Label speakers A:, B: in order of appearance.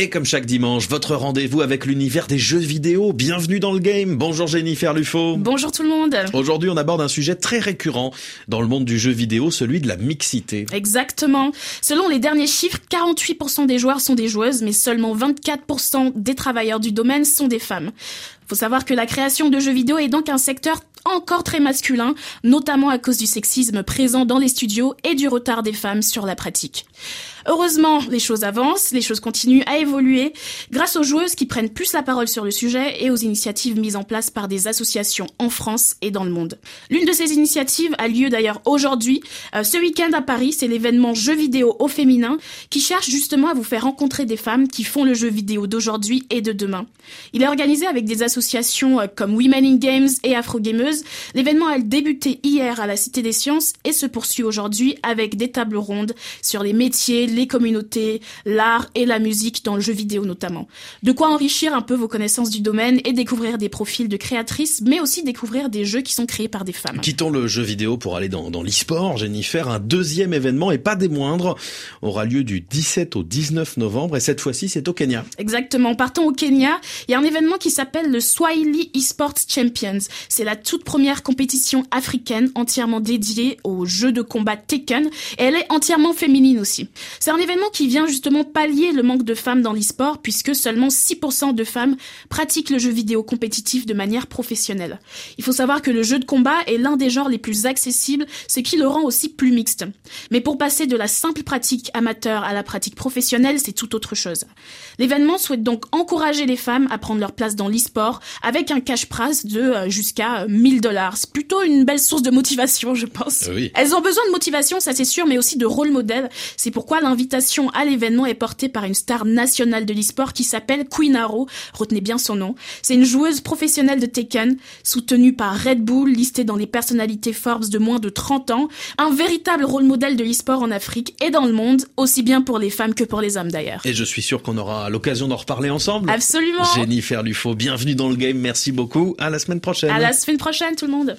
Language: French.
A: Et comme chaque dimanche, votre rendez-vous avec l'univers des jeux vidéo. Bienvenue dans le game. Bonjour Jennifer Lufo.
B: Bonjour tout le monde.
A: Aujourd'hui, on aborde un sujet très récurrent dans le monde du jeu vidéo, celui de la mixité.
B: Exactement. Selon les derniers chiffres, 48% des joueurs sont des joueuses, mais seulement 24% des travailleurs du domaine sont des femmes. Faut savoir que la création de jeux vidéo est donc un secteur encore très masculin, notamment à cause du sexisme présent dans les studios et du retard des femmes sur la pratique. Heureusement, les choses avancent, les choses continuent à évoluer grâce aux joueuses qui prennent plus la parole sur le sujet et aux initiatives mises en place par des associations en France et dans le monde. L'une de ces initiatives a lieu d'ailleurs aujourd'hui, euh, ce week-end à Paris, c'est l'événement Jeux vidéo au féminin qui cherche justement à vous faire rencontrer des femmes qui font le jeu vidéo d'aujourd'hui et de demain. Il est organisé avec des associations euh, comme Women in Games et Afro Gameuse. L'événement a débuté hier à la Cité des Sciences et se poursuit aujourd'hui avec des tables rondes sur les métiers, les communautés, l'art et la musique dans le jeu vidéo notamment. De quoi enrichir un peu vos connaissances du domaine et découvrir des profils de créatrices, mais aussi découvrir des jeux qui sont créés par des femmes.
A: Quittons le jeu vidéo pour aller dans, dans l'e-sport, Jennifer. Un deuxième événement, et pas des moindres, aura lieu du 17 au 19 novembre, et cette fois-ci, c'est au Kenya.
B: Exactement. Partons au Kenya. Il y a un événement qui s'appelle le Swahili eSports Champions. C'est la toute première compétition africaine entièrement dédiée aux jeux de combat Tekken, et elle est entièrement féminine aussi. C'est un événement qui vient justement pallier le manque de femmes dans l'e-sport puisque seulement 6% de femmes pratiquent le jeu vidéo compétitif de manière professionnelle. Il faut savoir que le jeu de combat est l'un des genres les plus accessibles, ce qui le rend aussi plus mixte. Mais pour passer de la simple pratique amateur à la pratique professionnelle, c'est tout autre chose. L'événement souhaite donc encourager les femmes à prendre leur place dans l'e-sport avec un cash prize de euh, jusqu'à 1000 dollars. C'est plutôt une belle source de motivation, je pense.
A: Oui.
B: Elles ont besoin de motivation, ça c'est sûr, mais aussi de rôle modèle. C'est pourquoi l'invitation à l'événement est portée par une star nationale de l'e-sport qui s'appelle Queen Arrow. Retenez bien son nom. C'est une joueuse professionnelle de Tekken, soutenue par Red Bull, listée dans les personnalités Forbes de moins de 30 ans. Un véritable rôle modèle de l'e-sport en Afrique et dans le monde, aussi bien pour les femmes que pour les hommes d'ailleurs.
A: Et je suis sûr qu'on aura l'occasion d'en reparler ensemble.
B: Absolument.
A: Jennifer Lufo, bienvenue dans le game. Merci beaucoup. À la semaine prochaine.
B: À la semaine prochaine tout le monde.